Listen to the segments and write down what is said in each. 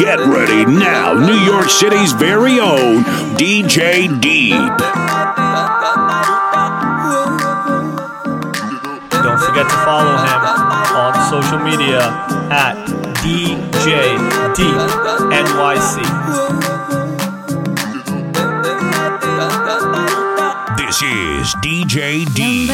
Get ready now, New York City's very own DJ Deep. Don't forget to follow him on social media at DJ Deep NYC. This is DJ Deep.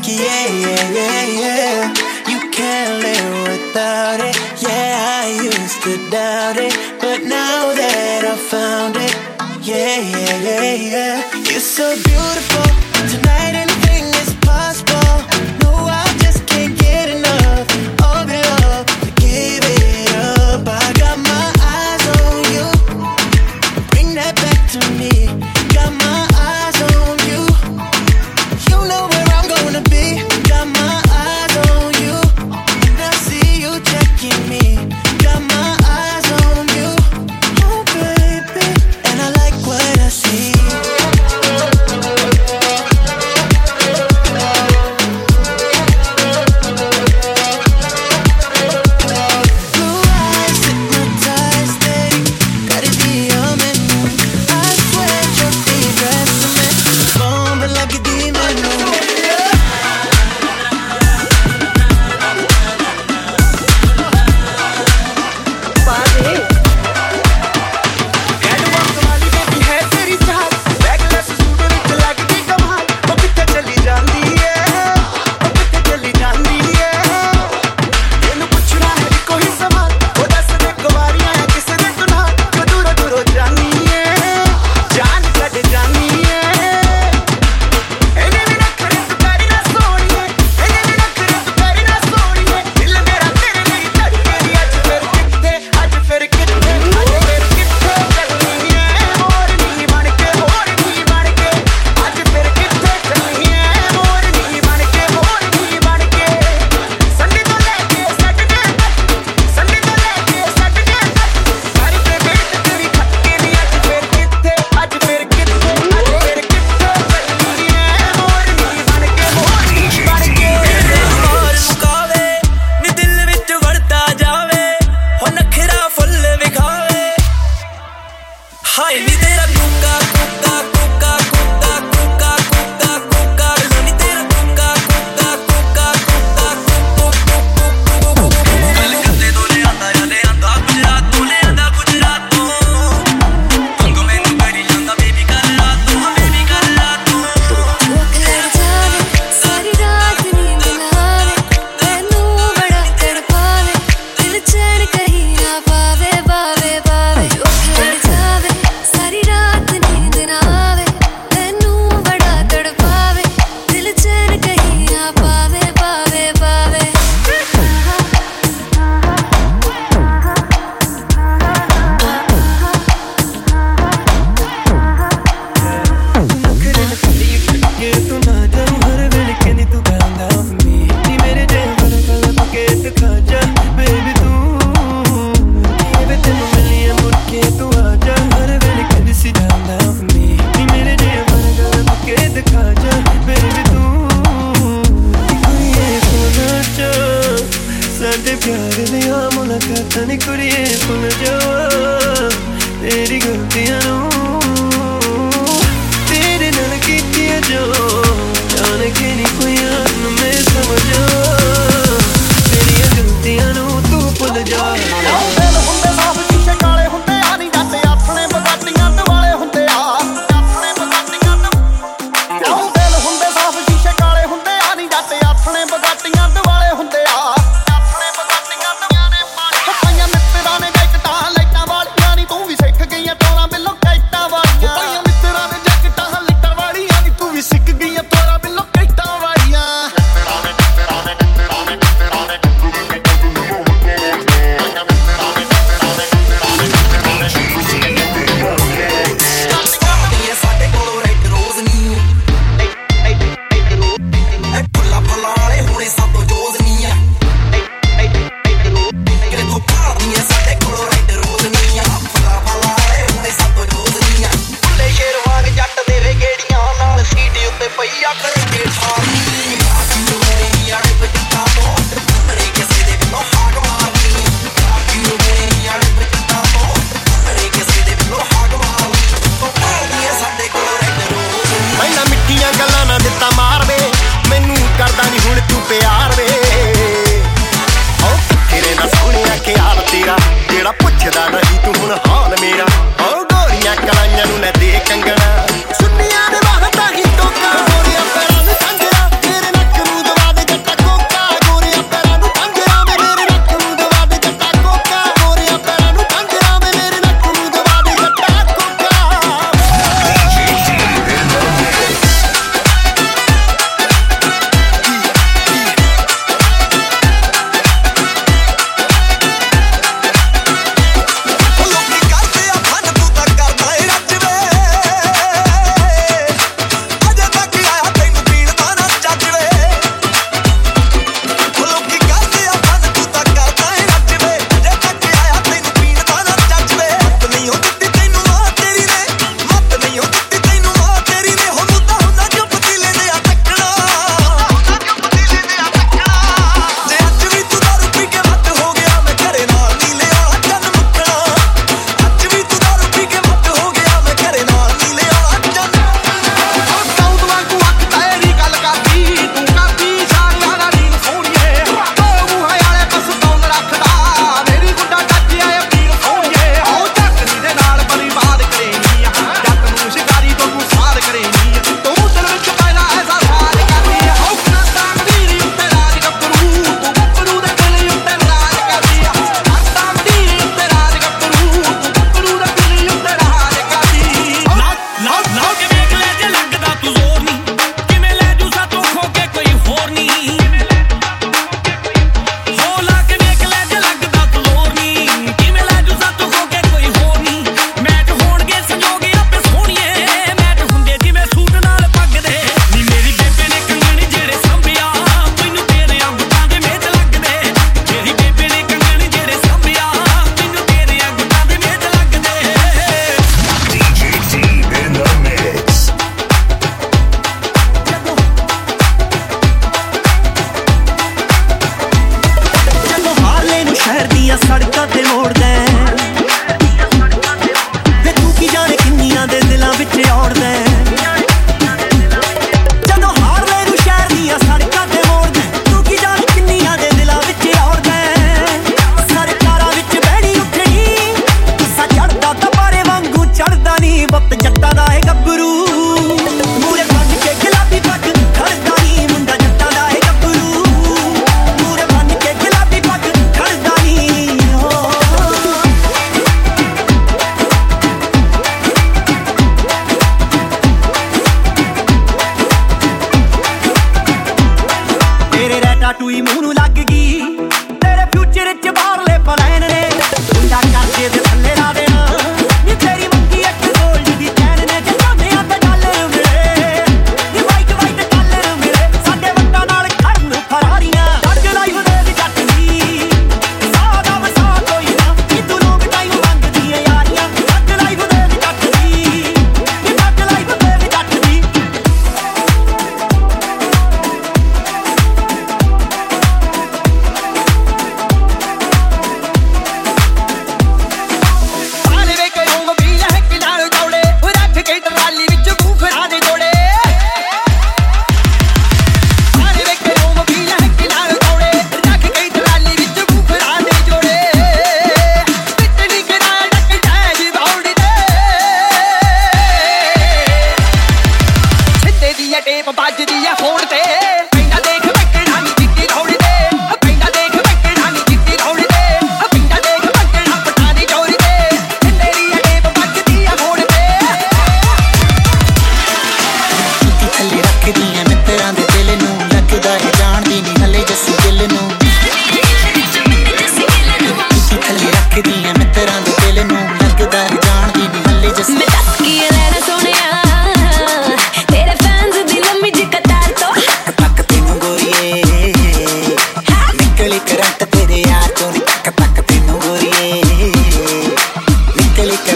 like yeah, yeah, yeah, yeah. You can't live without it. Yeah, I used to doubt it, but now that I found it, yeah, yeah, yeah, yeah. You're so beautiful. Seni kurye sunacağım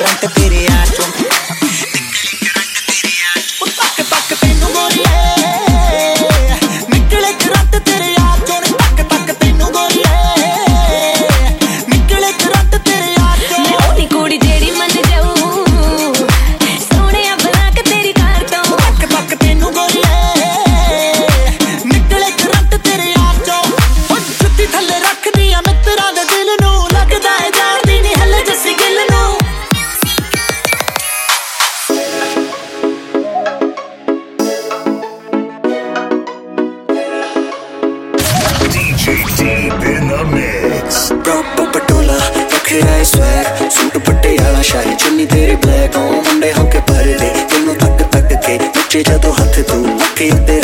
want to ਜਦੋਂ ਹੱਥ ਤੂੰ ਅੱਖੇ ਉੱਤੇ